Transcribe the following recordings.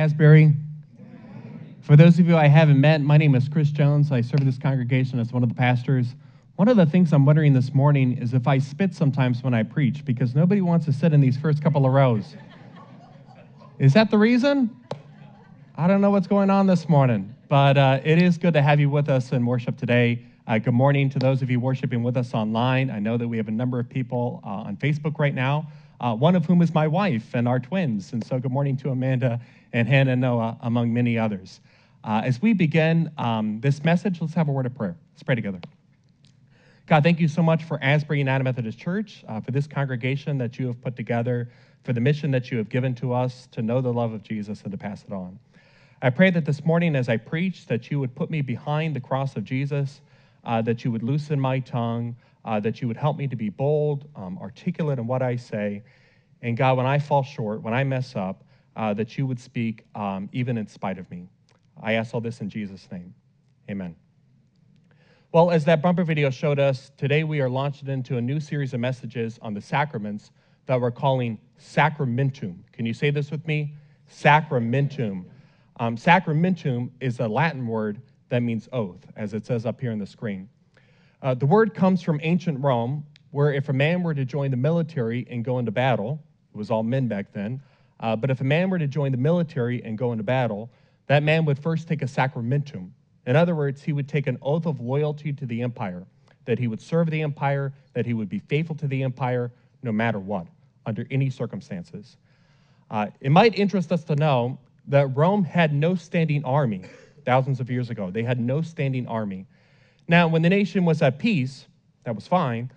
Asbury. For those of you I haven't met, my name is Chris Jones. I serve this congregation as one of the pastors. One of the things I'm wondering this morning is if I spit sometimes when I preach, because nobody wants to sit in these first couple of rows. Is that the reason? I don't know what's going on this morning, but uh, it is good to have you with us in worship today. Uh, good morning to those of you worshiping with us online. I know that we have a number of people uh, on Facebook right now, uh, one of whom is my wife and our twins. And so, good morning to Amanda and Hannah and Noah, among many others. Uh, as we begin um, this message, let's have a word of prayer. Let's pray together. God, thank you so much for Asbury United Methodist Church, uh, for this congregation that you have put together, for the mission that you have given to us to know the love of Jesus and to pass it on. I pray that this morning, as I preach, that you would put me behind the cross of Jesus, uh, that you would loosen my tongue, uh, that you would help me to be bold, um, articulate in what I say. And God, when I fall short, when I mess up, uh, that you would speak um, even in spite of me. I ask all this in Jesus' name. Amen. Well, as that bumper video showed us, today we are launching into a new series of messages on the sacraments that we're calling sacramentum. Can you say this with me? Sacramentum. Um, sacramentum is a Latin word that means oath, as it says up here on the screen. Uh, the word comes from ancient Rome, where if a man were to join the military and go into battle, it was all men back then, uh, but if a man were to join the military and go into battle, that man would first take a sacramentum. In other words, he would take an oath of loyalty to the empire, that he would serve the empire, that he would be faithful to the empire no matter what, under any circumstances. Uh, it might interest us to know that Rome had no standing army thousands of years ago. They had no standing army. Now, when the nation was at peace, that was fine,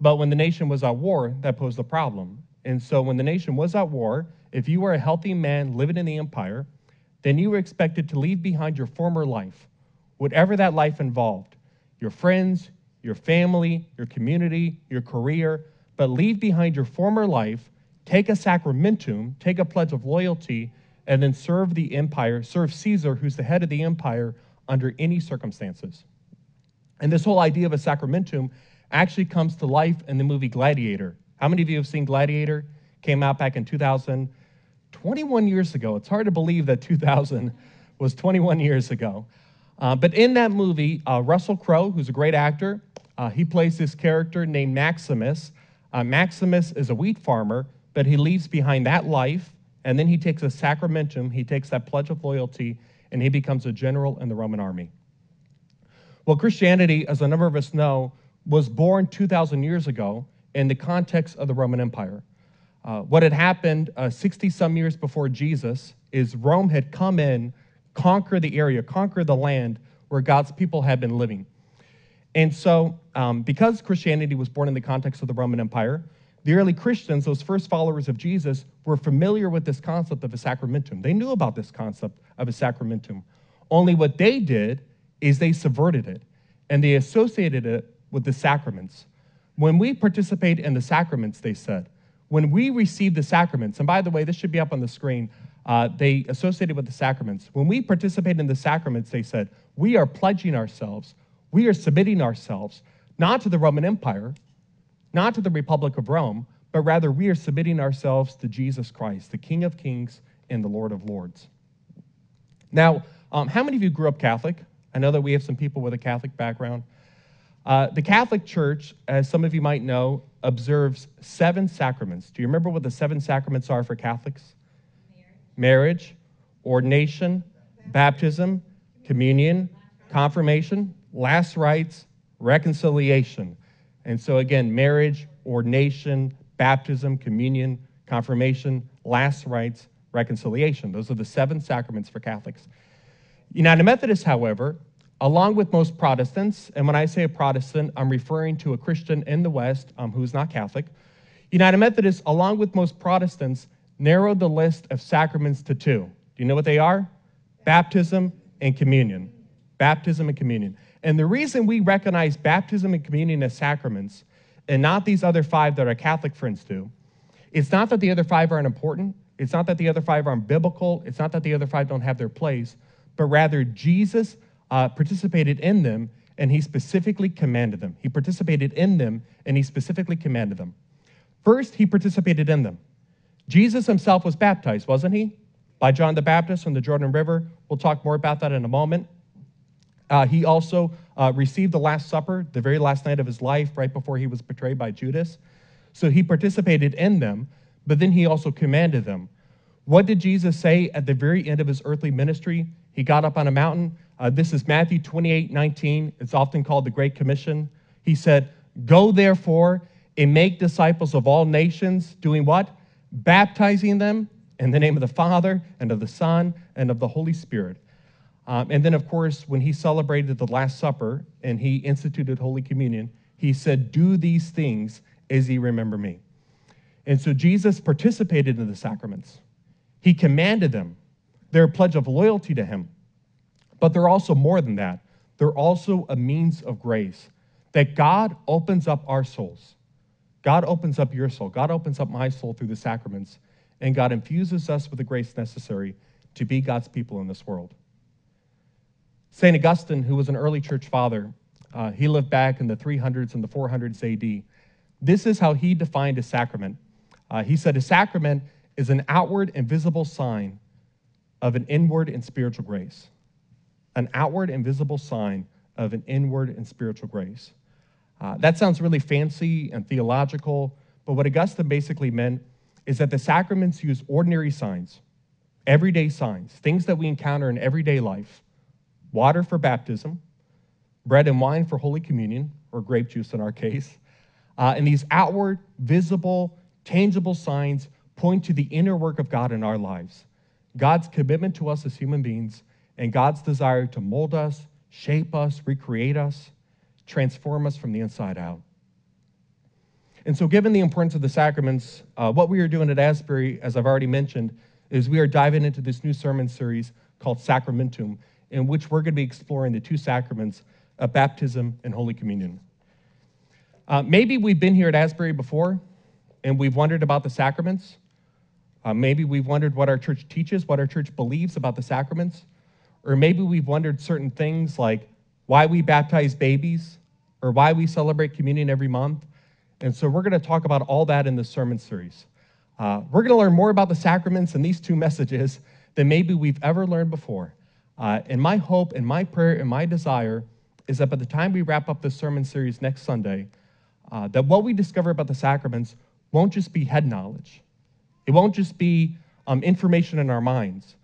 but when the nation was at war, that posed a problem. And so when the nation was at war, if you were a healthy man living in the empire, then you were expected to leave behind your former life, whatever that life involved your friends, your family, your community, your career, but leave behind your former life, take a sacramentum, take a pledge of loyalty, and then serve the empire, serve Caesar, who's the head of the empire, under any circumstances. And this whole idea of a sacramentum actually comes to life in the movie Gladiator. How many of you have seen Gladiator? Came out back in 2000. 21 years ago. It's hard to believe that 2000 was 21 years ago. Uh, but in that movie, uh, Russell Crowe, who's a great actor, uh, he plays this character named Maximus. Uh, Maximus is a wheat farmer, but he leaves behind that life, and then he takes a sacramentum, he takes that pledge of loyalty, and he becomes a general in the Roman army. Well, Christianity, as a number of us know, was born 2,000 years ago in the context of the Roman Empire. Uh, what had happened 60 uh, some years before Jesus is Rome had come in, conquer the area, conquer the land where God's people had been living. And so, um, because Christianity was born in the context of the Roman Empire, the early Christians, those first followers of Jesus, were familiar with this concept of a sacramentum. They knew about this concept of a sacramentum. Only what they did is they subverted it and they associated it with the sacraments. When we participate in the sacraments, they said, when we receive the sacraments, and by the way, this should be up on the screen, uh, they associated with the sacraments. When we participate in the sacraments, they said, we are pledging ourselves, we are submitting ourselves, not to the Roman Empire, not to the Republic of Rome, but rather we are submitting ourselves to Jesus Christ, the King of Kings and the Lord of Lords. Now, um, how many of you grew up Catholic? I know that we have some people with a Catholic background. Uh, the Catholic Church, as some of you might know, observes seven sacraments. Do you remember what the seven sacraments are for Catholics? Marriage, Marriage ordination, baptism, communion, confirmation, last rites, reconciliation. And so, again, marriage, ordination, baptism, communion, confirmation, last rites, reconciliation. Those are the seven sacraments for Catholics. United Methodists, however, along with most Protestants, and when I say a Protestant, I'm referring to a Christian in the West um, who's not Catholic, United Methodists, along with most Protestants, narrowed the list of sacraments to two. Do you know what they are? Baptism and communion. Baptism and communion. And the reason we recognize baptism and communion as sacraments and not these other five that our Catholic friends do, it's not that the other five aren't important. It's not that the other five aren't biblical. It's not that the other five don't have their place, but rather Jesus uh, participated in them and he specifically commanded them. He participated in them and he specifically commanded them. First, he participated in them. Jesus himself was baptized, wasn't he? By John the Baptist on the Jordan River. We'll talk more about that in a moment. Uh, he also uh, received the Last Supper the very last night of his life, right before he was betrayed by Judas. So he participated in them, but then he also commanded them. What did Jesus say at the very end of his earthly ministry? He got up on a mountain. Uh, this is Matthew 28 19. It's often called the Great Commission. He said, Go therefore and make disciples of all nations, doing what? Baptizing them in the name of the Father and of the Son and of the Holy Spirit. Um, and then, of course, when he celebrated the Last Supper and he instituted Holy Communion, he said, Do these things as ye remember me. And so Jesus participated in the sacraments, he commanded them. They're a pledge of loyalty to him. But they're also more than that, they're also a means of grace that God opens up our souls. God opens up your soul. God opens up my soul through the sacraments, and God infuses us with the grace necessary to be God's people in this world. St. Augustine, who was an early church father, uh, he lived back in the 300s and the 400s AD. This is how he defined a sacrament. Uh, he said, A sacrament is an outward and visible sign of an inward and spiritual grace. An outward and visible sign of an inward and spiritual grace. Uh, that sounds really fancy and theological, but what Augustine basically meant is that the sacraments use ordinary signs, everyday signs, things that we encounter in everyday life water for baptism, bread and wine for Holy Communion, or grape juice in our case. Uh, and these outward, visible, tangible signs point to the inner work of God in our lives God's commitment to us as human beings, and God's desire to mold us, shape us, recreate us, transform us from the inside out. And so, given the importance of the sacraments, uh, what we are doing at Asbury, as I've already mentioned, is we are diving into this new sermon series called Sacramentum in which we're going to be exploring the two sacraments of baptism and Holy Communion. Uh, maybe we've been here at Asbury before and we've wondered about the sacraments. Uh, maybe we've wondered what our church teaches, what our church believes about the sacraments. Or maybe we've wondered certain things like why we baptize babies or why we celebrate communion every month. And so we're going to talk about all that in this sermon series. Uh, we're going to learn more about the sacraments in these two messages than maybe we've ever learned before. Uh, and my hope and my prayer and my desire is that by the time we wrap up this sermon series next Sunday, uh, that what we discover about the sacraments won't just be head knowledge. It won't just be um, information in our minds,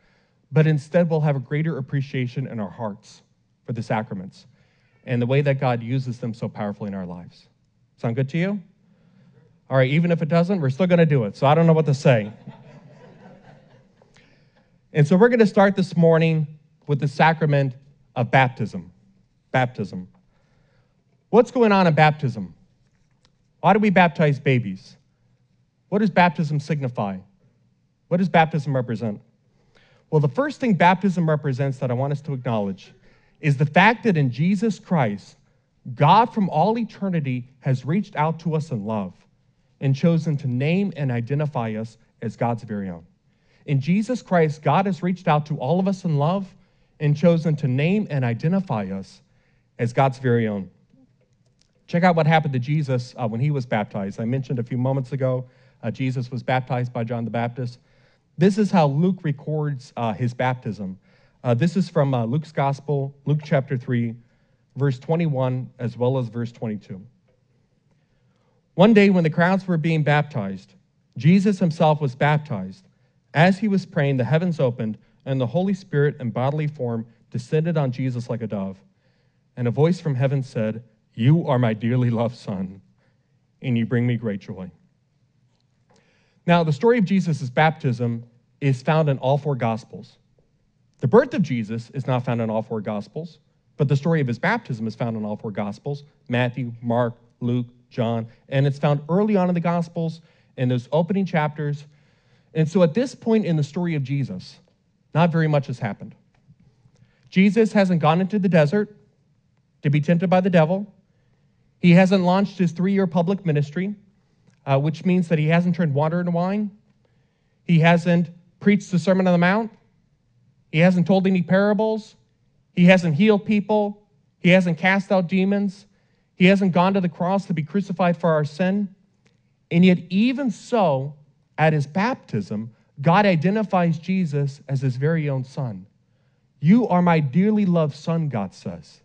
but instead we'll have a greater appreciation in our hearts for the sacraments and the way that God uses them so powerfully in our lives. Sound good to you? All right, even if it doesn't, we're still going to do it. So I don't know what to say. and so we're going to start this morning with the sacrament of baptism. Baptism. What's going on in baptism? Why do we baptize babies? What does baptism signify? What does baptism represent? Well, the first thing baptism represents that I want us to acknowledge is the fact that in Jesus Christ, God from all eternity has reached out to us in love and chosen to name and identify us as God's very own. In Jesus Christ, God has reached out to all of us in love and chosen to name and identify us as God's very own. Check out what happened to Jesus uh, when he was baptized. I mentioned a few moments ago, uh, Jesus was baptized by John the Baptist. This is how Luke records uh, his baptism. Uh, this is from uh, Luke's Gospel, Luke chapter 3, verse 21, as well as verse 22. One day, when the crowds were being baptized, Jesus himself was baptized. As he was praying, the heavens opened and the Holy Spirit in bodily form descended on Jesus like a dove. And a voice from heaven said, You are my dearly loved Son, and you bring me great joy. Now, the story of Jesus' baptism is found in all four Gospels. The birth of Jesus is not found in all four Gospels. But the story of his baptism is found in all four Gospels Matthew, Mark, Luke, John, and it's found early on in the Gospels in those opening chapters. And so at this point in the story of Jesus, not very much has happened. Jesus hasn't gone into the desert to be tempted by the devil. He hasn't launched his three year public ministry, uh, which means that he hasn't turned water into wine. He hasn't preached the Sermon on the Mount. He hasn't told any parables. He hasn't healed people. He hasn't cast out demons. He hasn't gone to the cross to be crucified for our sin. And yet, even so, at his baptism, God identifies Jesus as his very own son. You are my dearly loved son, God says,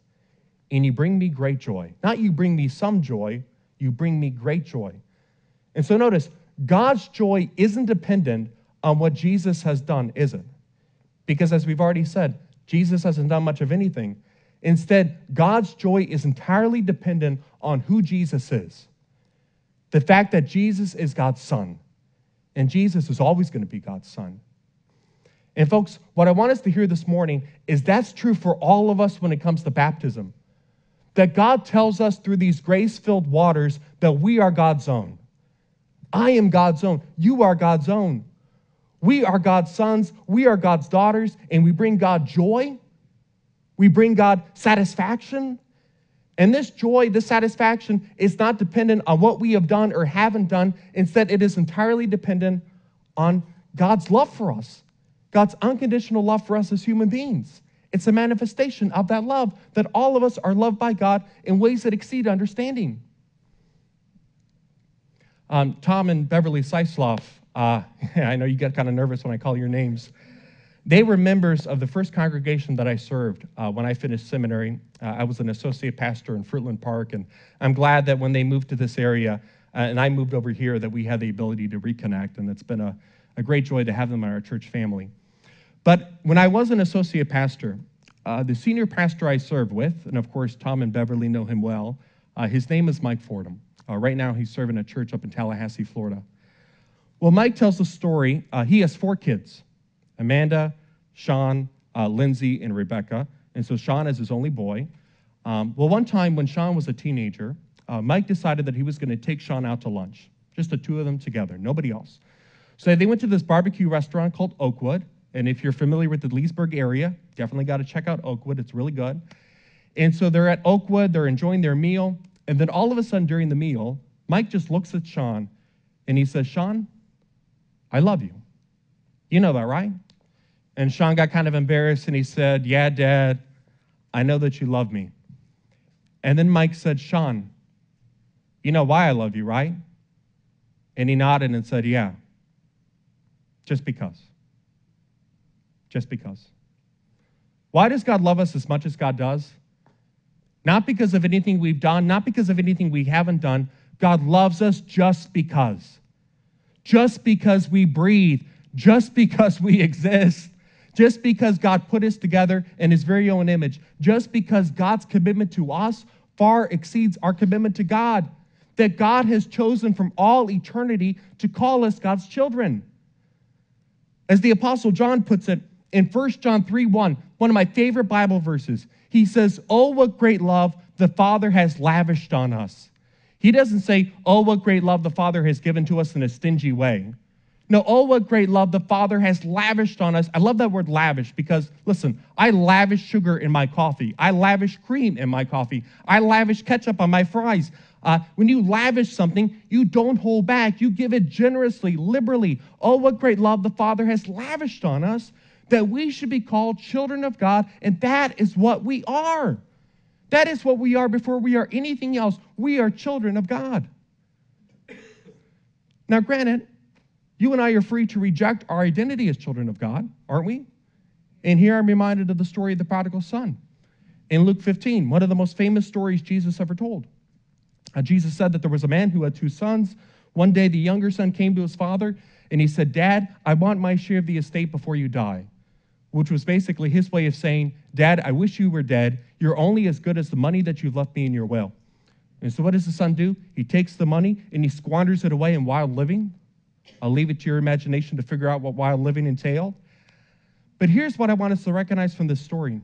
and you bring me great joy. Not you bring me some joy, you bring me great joy. And so notice, God's joy isn't dependent on what Jesus has done, is it? Because as we've already said, Jesus hasn't done much of anything. Instead, God's joy is entirely dependent on who Jesus is. The fact that Jesus is God's son, and Jesus is always going to be God's son. And, folks, what I want us to hear this morning is that's true for all of us when it comes to baptism. That God tells us through these grace filled waters that we are God's own. I am God's own. You are God's own. We are God's sons, we are God's daughters, and we bring God joy. We bring God satisfaction. And this joy, this satisfaction is not dependent on what we have done or haven't done. Instead, it is entirely dependent on God's love for us, God's unconditional love for us as human beings. It's a manifestation of that love that all of us are loved by God in ways that exceed understanding. Um, Tom and Beverly Seisloff uh, I know you get kind of nervous when I call your names. They were members of the first congregation that I served uh, when I finished seminary. Uh, I was an associate pastor in Fruitland Park, and I'm glad that when they moved to this area uh, and I moved over here, that we had the ability to reconnect, and it's been a, a great joy to have them in our church family. But when I was an associate pastor, uh, the senior pastor I served with, and of course Tom and Beverly know him well, uh, his name is Mike Fordham. Right now, he's serving a church up in Tallahassee, Florida. Well, Mike tells the story. Uh, he has four kids Amanda, Sean, uh, Lindsay, and Rebecca. And so Sean is his only boy. Um, well, one time when Sean was a teenager, uh, Mike decided that he was going to take Sean out to lunch, just the two of them together, nobody else. So they went to this barbecue restaurant called Oakwood. And if you're familiar with the Leesburg area, definitely got to check out Oakwood. It's really good. And so they're at Oakwood, they're enjoying their meal. And then all of a sudden during the meal, Mike just looks at Sean and he says, Sean, I love you. You know that, right? And Sean got kind of embarrassed and he said, Yeah, Dad, I know that you love me. And then Mike said, Sean, you know why I love you, right? And he nodded and said, Yeah, just because. Just because. Why does God love us as much as God does? Not because of anything we've done, not because of anything we haven't done. God loves us just because. Just because we breathe, just because we exist, just because God put us together in his very own image, just because God's commitment to us far exceeds our commitment to God, that God has chosen from all eternity to call us God's children. As the Apostle John puts it in 1 John 3 1, one of my favorite Bible verses, he says, Oh, what great love the Father has lavished on us he doesn't say, Oh, what great love the Father has given to us in a stingy way. No, oh, what great love the Father has lavished on us. I love that word lavish because, listen, I lavish sugar in my coffee. I lavish cream in my coffee. I lavish ketchup on my fries. Uh, when you lavish something, you don't hold back. You give it generously, liberally. Oh, what great love the Father has lavished on us that we should be called children of God, and that is what we are. That is what we are before we are anything else. We are children of God. Now, granted, you and I are free to reject our identity as children of God, aren't we? And here I'm reminded of the story of the prodigal son in Luke 15, one of the most famous stories Jesus ever told. Uh, Jesus said that there was a man who had two sons. One day, the younger son came to his father and he said, Dad, I want my share of the estate before you die which was basically his way of saying, Dad, I wish you were dead. You're only as good as the money that you've left me in your will. And so, what does the son do? He takes the money and he squanders it away in wild living. I'll leave it to your imagination to figure out what wild living entailed. But here's what I want us to recognize from this story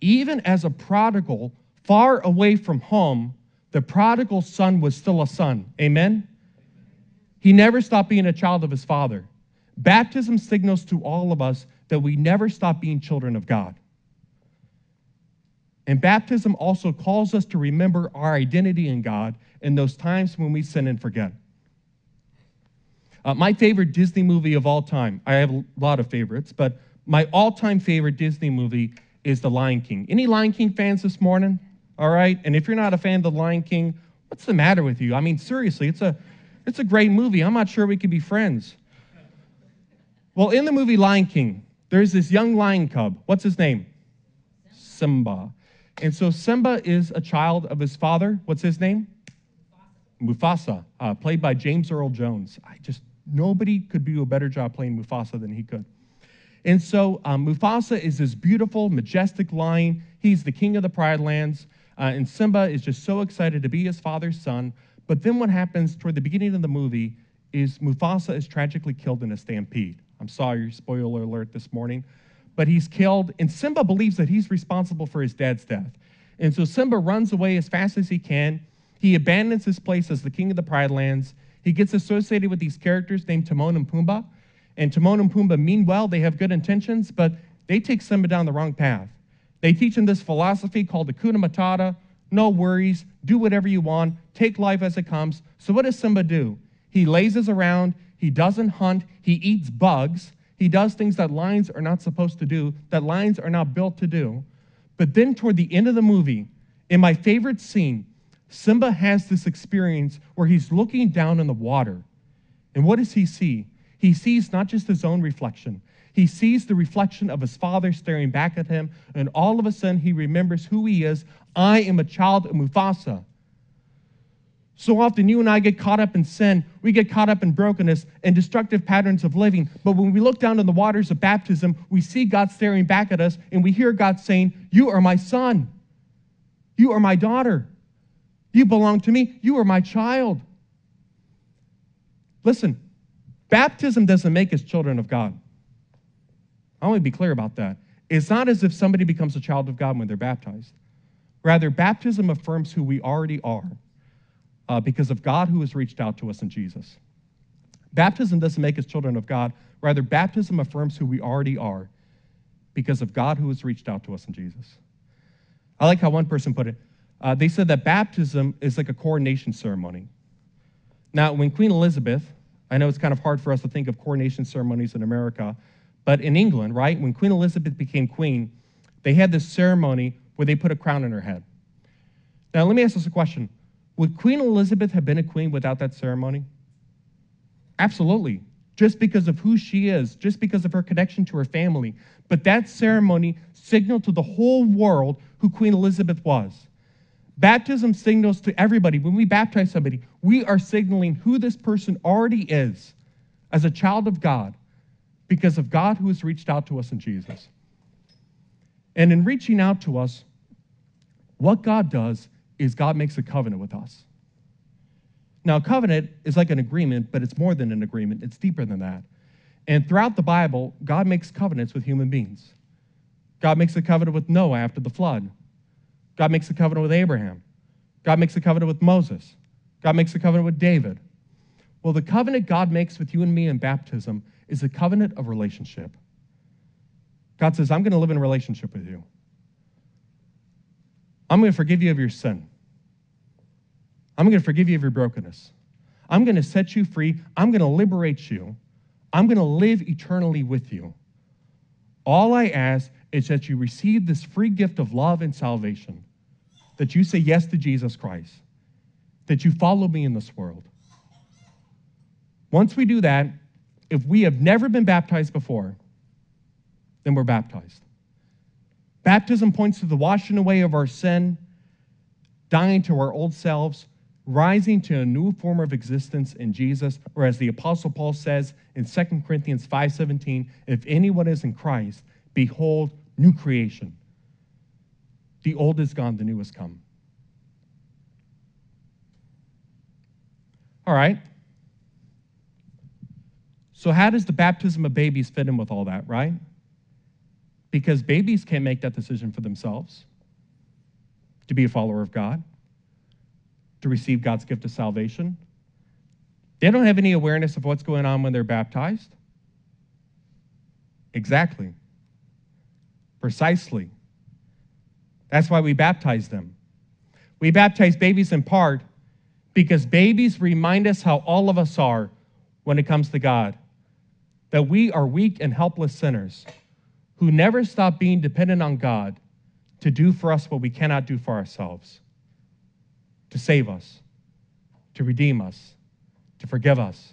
even as a prodigal far away from home, the prodigal son was still a son. Amen? He never stopped being a child of his father. Baptism signals to all of us that we never stop being children of God. And baptism also calls us to remember our identity in God in those times when we sin and forget. Uh, my favorite Disney movie of all time, I have a lot of favorites, but my all time favorite Disney movie is The Lion King. Any Lion King fans this morning? All right. And if you're not a fan of The Lion King, what's the matter with you? I mean, seriously, it's a, it's a great movie. I'm not sure we could be friends. Well, in the movie Lion King, there's this young lion cub. What's his name? Simba. And so Simba is a child of his father. What's his name? Mufasa, uh, played by James Earl Jones. I just, nobody could do a better job playing Mufasa than he could. And so um, Mufasa is this beautiful, majestic lion. He's the king of the Pride Lands. Uh, and Simba is just so excited to be his father's son. But then what happens toward the beginning of the movie is Mufasa is tragically killed in a stampede. I'm sorry, spoiler alert this morning. But he's killed, and Simba believes that he's responsible for his dad's death. And so Simba runs away as fast as he can. He abandons his place as the king of the Pride Lands. He gets associated with these characters named Timon and Pumbaa. And Timon and Pumbaa mean well, they have good intentions, but they take Simba down the wrong path. They teach him this philosophy called the Hakuna Matata no worries, do whatever you want, take life as it comes. So, what does Simba do? He lazes around, he doesn't hunt, he eats bugs, he does things that lions are not supposed to do, that lions are not built to do. But then, toward the end of the movie, in my favorite scene, Simba has this experience where he's looking down in the water. And what does he see? He sees not just his own reflection, he sees the reflection of his father staring back at him, and all of a sudden he remembers who he is. I am a child of Mufasa. So often, you and I get caught up in sin. We get caught up in brokenness and destructive patterns of living. But when we look down in the waters of baptism, we see God staring back at us and we hear God saying, You are my son. You are my daughter. You belong to me. You are my child. Listen, baptism doesn't make us children of God. I want to be clear about that. It's not as if somebody becomes a child of God when they're baptized. Rather, baptism affirms who we already are uh, because of God who has reached out to us in Jesus. Baptism doesn't make us children of God. Rather, baptism affirms who we already are because of God who has reached out to us in Jesus. I like how one person put it. Uh, they said that baptism is like a coronation ceremony. Now, when Queen Elizabeth, I know it's kind of hard for us to think of coronation ceremonies in America, but in England, right, when Queen Elizabeth became queen, they had this ceremony where they put a crown on her head. Now, let me ask us a question would Queen Elizabeth have been a queen without that ceremony? Absolutely. Just because of who she is, just because of her connection to her family. But that ceremony signaled to the whole world who Queen Elizabeth was. Baptism signals to everybody. When we baptize somebody, we are signaling who this person already is as a child of God because of God who has reached out to us in Jesus. And in reaching out to us, what God does is God makes a covenant with us. Now, a covenant is like an agreement, but it's more than an agreement, it's deeper than that. And throughout the Bible, God makes covenants with human beings. God makes a covenant with Noah after the flood. God makes a covenant with Abraham. God makes a covenant with Moses. God makes a covenant with David. Well, the covenant God makes with you and me in baptism is a covenant of relationship. God says, I'm going to live in relationship with you. I'm going to forgive you of your sin. I'm going to forgive you of your brokenness. I'm going to set you free. I'm going to liberate you. I'm going to live eternally with you. All I ask is that you receive this free gift of love and salvation, that you say yes to Jesus Christ, that you follow me in this world. Once we do that, if we have never been baptized before, then we're baptized. Baptism points to the washing away of our sin, dying to our old selves, rising to a new form of existence in Jesus, or as the apostle Paul says in 2 Corinthians 5:17, if anyone is in Christ, behold, new creation. The old is gone, the new has come. All right. So how does the baptism of babies fit in with all that, right? Because babies can't make that decision for themselves to be a follower of God, to receive God's gift of salvation. They don't have any awareness of what's going on when they're baptized. Exactly. Precisely. That's why we baptize them. We baptize babies in part because babies remind us how all of us are when it comes to God that we are weak and helpless sinners who never stop being dependent on God to do for us what we cannot do for ourselves, to save us, to redeem us, to forgive us.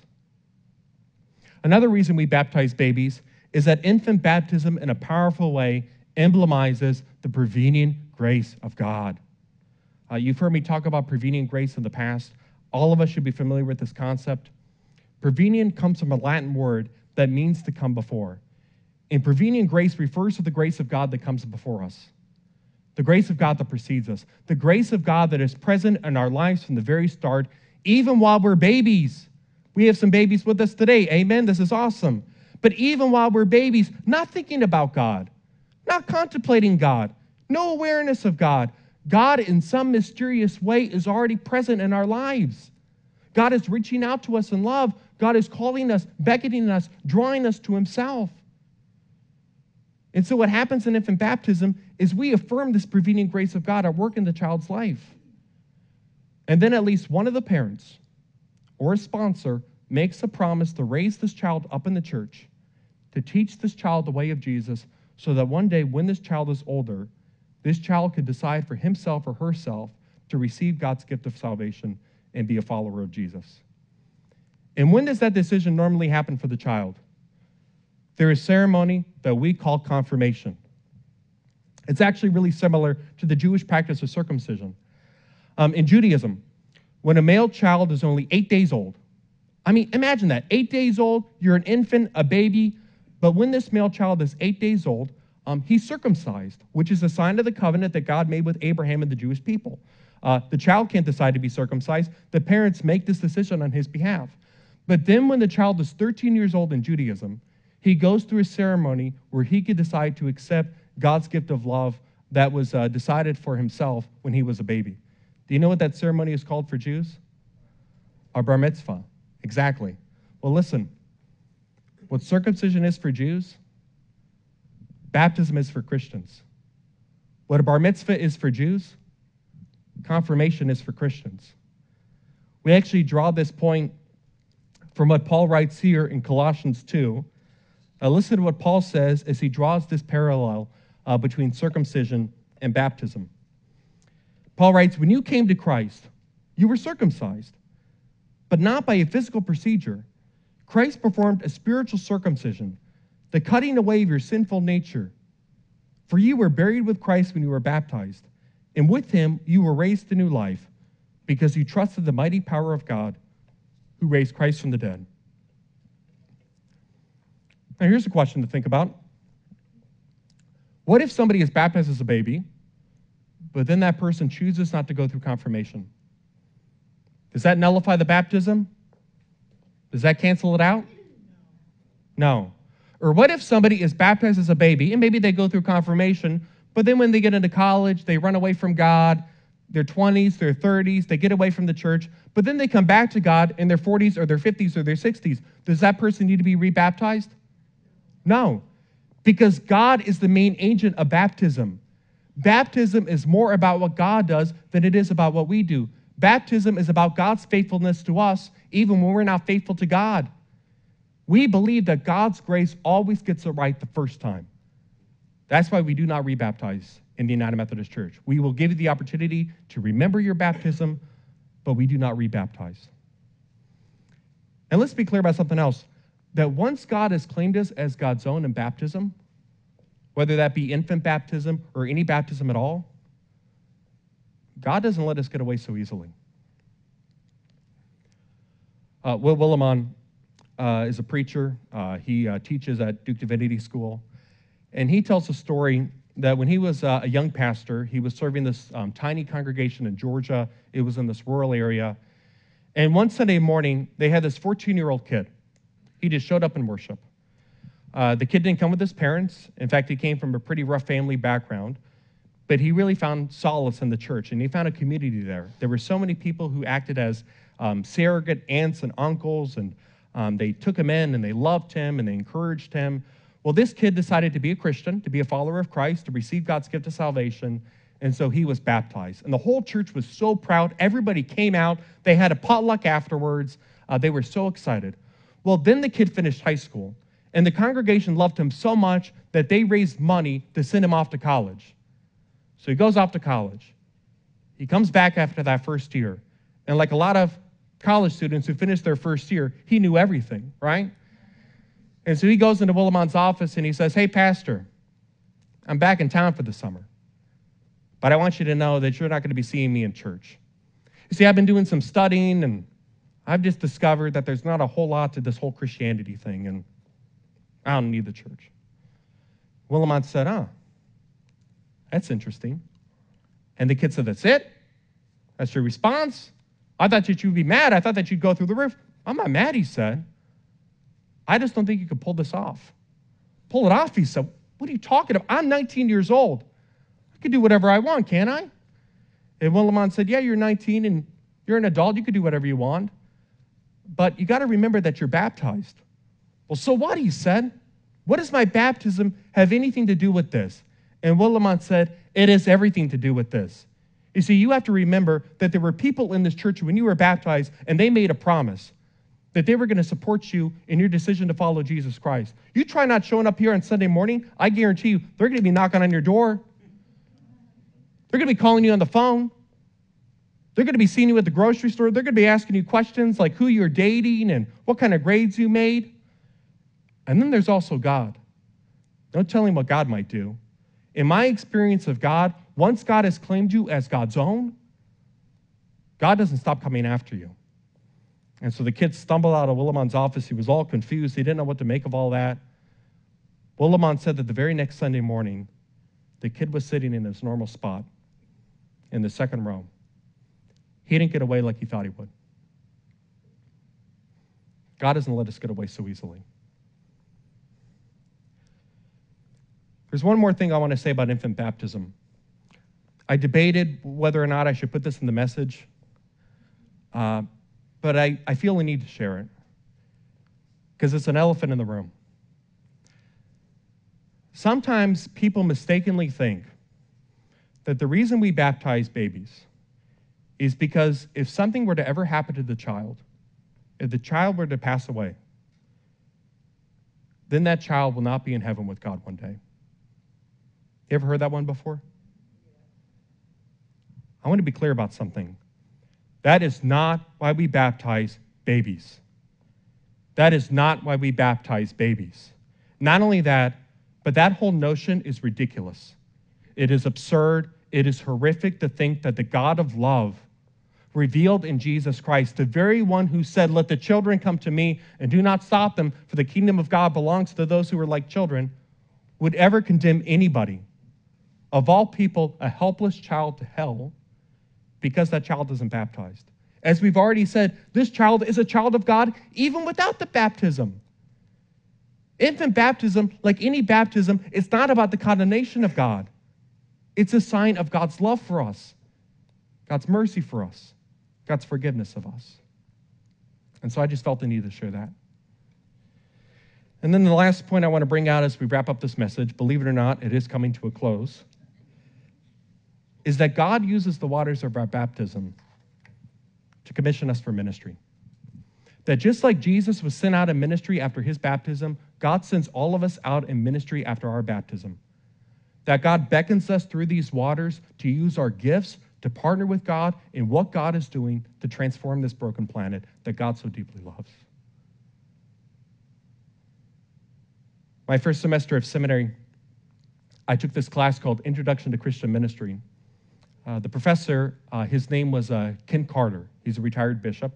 Another reason we baptize babies is that infant baptism, in a powerful way, emblemizes the prevenient grace of God. Uh, you've heard me talk about prevenient grace in the past. All of us should be familiar with this concept. Prevenient comes from a Latin word that means to come before. And prevenient grace refers to the grace of God that comes before us, the grace of God that precedes us, the grace of God that is present in our lives from the very start, even while we're babies. We have some babies with us today. Amen. This is awesome. But even while we're babies, not thinking about God, not contemplating God, no awareness of God, God, in some mysterious way, is already present in our lives. God is reaching out to us in love. God is calling us, beckoning us, drawing us to Himself. And so, what happens in infant baptism is we affirm this prevenient grace of God at work in the child's life. And then, at least one of the parents or a sponsor makes a promise to raise this child up in the church, to teach this child the way of Jesus, so that one day, when this child is older, this child could decide for himself or herself to receive God's gift of salvation and be a follower of Jesus. And when does that decision normally happen for the child? There is a ceremony that we call confirmation. It's actually really similar to the Jewish practice of circumcision. Um, in Judaism, when a male child is only eight days old, I mean, imagine that eight days old, you're an infant, a baby, but when this male child is eight days old, um, he's circumcised, which is a sign of the covenant that God made with Abraham and the Jewish people. Uh, the child can't decide to be circumcised. The parents make this decision on his behalf. But then, when the child is 13 years old in Judaism, he goes through a ceremony where he could decide to accept God's gift of love that was uh, decided for himself when he was a baby. Do you know what that ceremony is called for Jews? A bar mitzvah. Exactly. Well, listen, what circumcision is for Jews, Baptism is for Christians. What a bar mitzvah is for Jews, confirmation is for Christians. We actually draw this point from what Paul writes here in Colossians 2. Now, listen to what Paul says as he draws this parallel uh, between circumcision and baptism. Paul writes, When you came to Christ, you were circumcised, but not by a physical procedure. Christ performed a spiritual circumcision the cutting away of your sinful nature. For you were buried with Christ when you were baptized, and with him you were raised to new life, because you trusted the mighty power of God who raised Christ from the dead. Now, here's a question to think about What if somebody is baptized as a baby, but then that person chooses not to go through confirmation? Does that nullify the baptism? Does that cancel it out? No. Or what if somebody is baptized as a baby and maybe they go through confirmation, but then when they get into college, they run away from God, their 20s, their 30s, they get away from the church, but then they come back to God in their 40s or their 50s or their 60s. Does that person need to be rebaptized? No, because God is the main agent of baptism. Baptism is more about what God does than it is about what we do. Baptism is about God's faithfulness to us, even when we're not faithful to God. We believe that God's grace always gets it right the first time. That's why we do not rebaptize in the United Methodist Church. We will give you the opportunity to remember your baptism, but we do not rebaptize. And let's be clear about something else that once God has claimed us as God's own in baptism, whether that be infant baptism or any baptism at all, God doesn't let us get away so easily. Uh, Will Willimon uh, is a preacher. Uh, he uh, teaches at Duke Divinity School. And he tells a story that when he was uh, a young pastor, he was serving this um, tiny congregation in Georgia. It was in this rural area. And one Sunday morning, they had this 14 year old kid. He just showed up in worship. Uh, the kid didn't come with his parents. In fact, he came from a pretty rough family background. But he really found solace in the church, and he found a community there. There were so many people who acted as um, surrogate aunts and uncles, and um, they took him in and they loved him and they encouraged him. Well, this kid decided to be a Christian, to be a follower of Christ, to receive God's gift of salvation, and so he was baptized. And the whole church was so proud. Everybody came out. They had a potluck afterwards. Uh, they were so excited. Well, then the kid finished high school, and the congregation loved him so much that they raised money to send him off to college. So he goes off to college. He comes back after that first year. And like a lot of college students who finished their first year, he knew everything, right? And so he goes into Willimon's office and he says, Hey, Pastor, I'm back in town for the summer. But I want you to know that you're not going to be seeing me in church. You see, I've been doing some studying and I've just discovered that there's not a whole lot to this whole Christianity thing, and I don't need the church. Willimon said, Oh, that's interesting. And the kid said, That's it? That's your response? I thought that you'd be mad. I thought that you'd go through the roof. I'm not mad, he said. I just don't think you could pull this off. Pull it off, he said. What are you talking about? I'm 19 years old. I can do whatever I want, can't I? And Willimon said, Yeah, you're 19 and you're an adult. You can do whatever you want. But you got to remember that you're baptized. Well, so what? He said. What does my baptism have anything to do with this? And Willimon said, It has everything to do with this. You see, you have to remember that there were people in this church when you were baptized and they made a promise that they were going to support you in your decision to follow Jesus Christ. You try not showing up here on Sunday morning, I guarantee you they're going to be knocking on your door. They're going to be calling you on the phone. They're going to be seeing you at the grocery store. They're going to be asking you questions like who you're dating and what kind of grades you made. And then there's also God. Don't tell him what God might do. In my experience of God, once God has claimed you as God's own, God doesn't stop coming after you. And so the kid stumbled out of Willimon's office. He was all confused. He didn't know what to make of all that. Willimon said that the very next Sunday morning, the kid was sitting in his normal spot in the second row. He didn't get away like he thought he would. God doesn't let us get away so easily. There's one more thing I want to say about infant baptism. I debated whether or not I should put this in the message, uh, but I, I feel a need to share it because it's an elephant in the room. Sometimes people mistakenly think that the reason we baptize babies is because if something were to ever happen to the child, if the child were to pass away, then that child will not be in heaven with God one day. You ever heard that one before? I want to be clear about something. That is not why we baptize babies. That is not why we baptize babies. Not only that, but that whole notion is ridiculous. It is absurd. It is horrific to think that the God of love revealed in Jesus Christ, the very one who said, Let the children come to me and do not stop them, for the kingdom of God belongs to those who are like children, would ever condemn anybody, of all people, a helpless child to hell because that child isn't baptized. As we've already said, this child is a child of God even without the baptism. Infant baptism, like any baptism, it's not about the condemnation of God. It's a sign of God's love for us, God's mercy for us. God's forgiveness of us. And so I just felt the need to share that. And then the last point I want to bring out as we wrap up this message, believe it or not, it is coming to a close, is that God uses the waters of our baptism to commission us for ministry. That just like Jesus was sent out in ministry after his baptism, God sends all of us out in ministry after our baptism. That God beckons us through these waters to use our gifts to partner with God in what God is doing to transform this broken planet that God so deeply loves. My first semester of seminary, I took this class called Introduction to Christian Ministry. Uh, the professor, uh, his name was uh, Ken Carter. He's a retired bishop.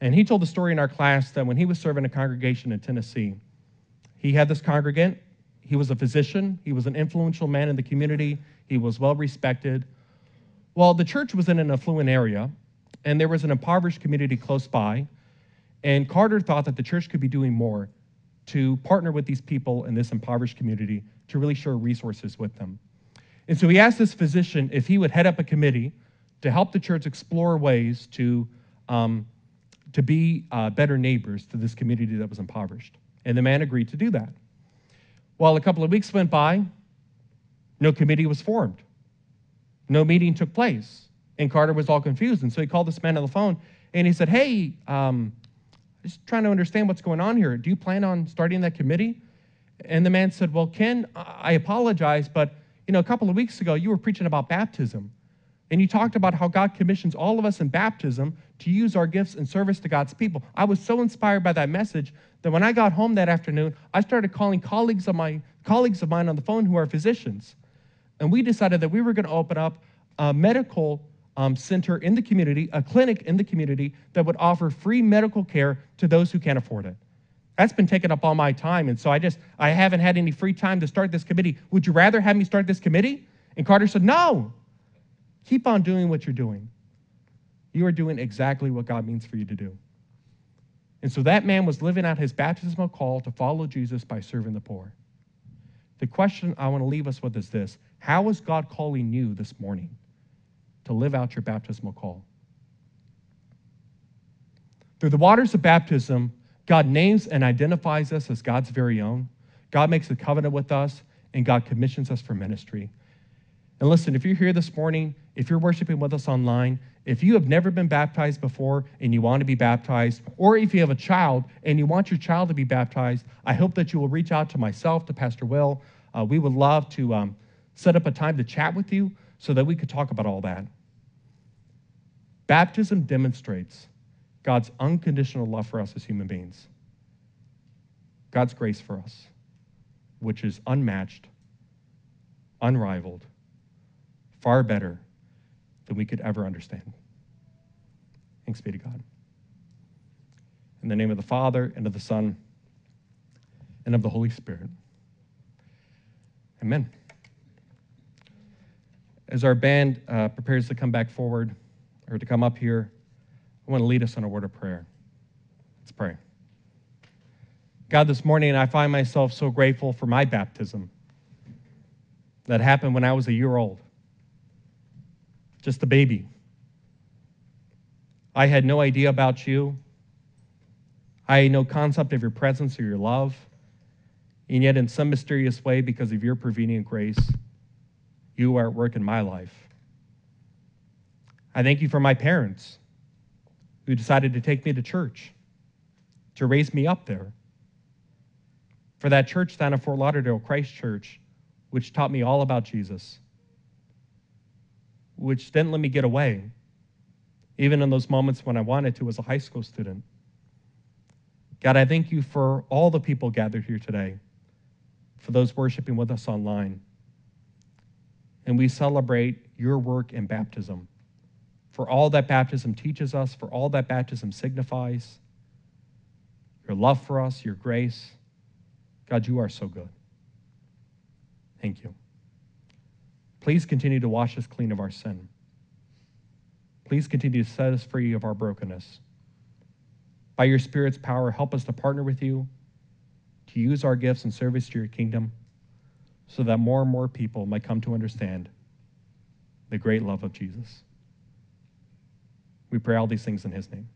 And he told the story in our class that when he was serving a congregation in Tennessee, he had this congregant. He was a physician, he was an influential man in the community, he was well respected. Well, the church was in an affluent area, and there was an impoverished community close by, and Carter thought that the church could be doing more to partner with these people in this impoverished community to really share resources with them. And so he asked this physician if he would head up a committee to help the church explore ways to, um, to be uh, better neighbors to this community that was impoverished. And the man agreed to do that. Well, a couple of weeks went by, no committee was formed, no meeting took place. And Carter was all confused. And so he called this man on the phone and he said, Hey, um, just trying to understand what's going on here. Do you plan on starting that committee? And the man said, Well, Ken, I apologize, but you know, a couple of weeks ago you were preaching about baptism. And you talked about how God commissions all of us in baptism to use our gifts in service to God's people. I was so inspired by that message that when I got home that afternoon, I started calling colleagues of my colleagues of mine on the phone who are physicians. And we decided that we were going to open up a medical um, center in the community, a clinic in the community that would offer free medical care to those who can't afford it. That's been taking up all my time. And so I just, I haven't had any free time to start this committee. Would you rather have me start this committee? And Carter said, No. Keep on doing what you're doing. You are doing exactly what God means for you to do. And so that man was living out his baptismal call to follow Jesus by serving the poor. The question I want to leave us with is this How is God calling you this morning? to live out your baptismal call. Through the waters of baptism, God names and identifies us as God's very own. God makes a covenant with us, and God commissions us for ministry. And listen, if you're here this morning, if you're worshiping with us online, if you have never been baptized before and you want to be baptized, or if you have a child and you want your child to be baptized, I hope that you will reach out to myself, to Pastor Will. Uh, we would love to um, set up a time to chat with you so that we could talk about all that. Baptism demonstrates God's unconditional love for us as human beings, God's grace for us, which is unmatched, unrivaled, far better than we could ever understand. Thanks be to God. In the name of the Father, and of the Son, and of the Holy Spirit. Amen as our band uh, prepares to come back forward or to come up here, I want to lead us in a word of prayer. Let's pray. God, this morning I find myself so grateful for my baptism that happened when I was a year old, just a baby. I had no idea about you. I had no concept of your presence or your love. And yet, in some mysterious way, because of your prevenient grace, you are at work in my life. I thank you for my parents who decided to take me to church, to raise me up there. For that church down in Fort Lauderdale, Christ Church, which taught me all about Jesus, which didn't let me get away, even in those moments when I wanted to as a high school student. God, I thank you for all the people gathered here today, for those worshiping with us online and we celebrate your work in baptism. For all that baptism teaches us, for all that baptism signifies, your love for us, your grace. God, you are so good. Thank you. Please continue to wash us clean of our sin. Please continue to set us free of our brokenness. By your Spirit's power, help us to partner with you, to use our gifts in service to your kingdom so that more and more people might come to understand the great love of Jesus. We pray all these things in his name.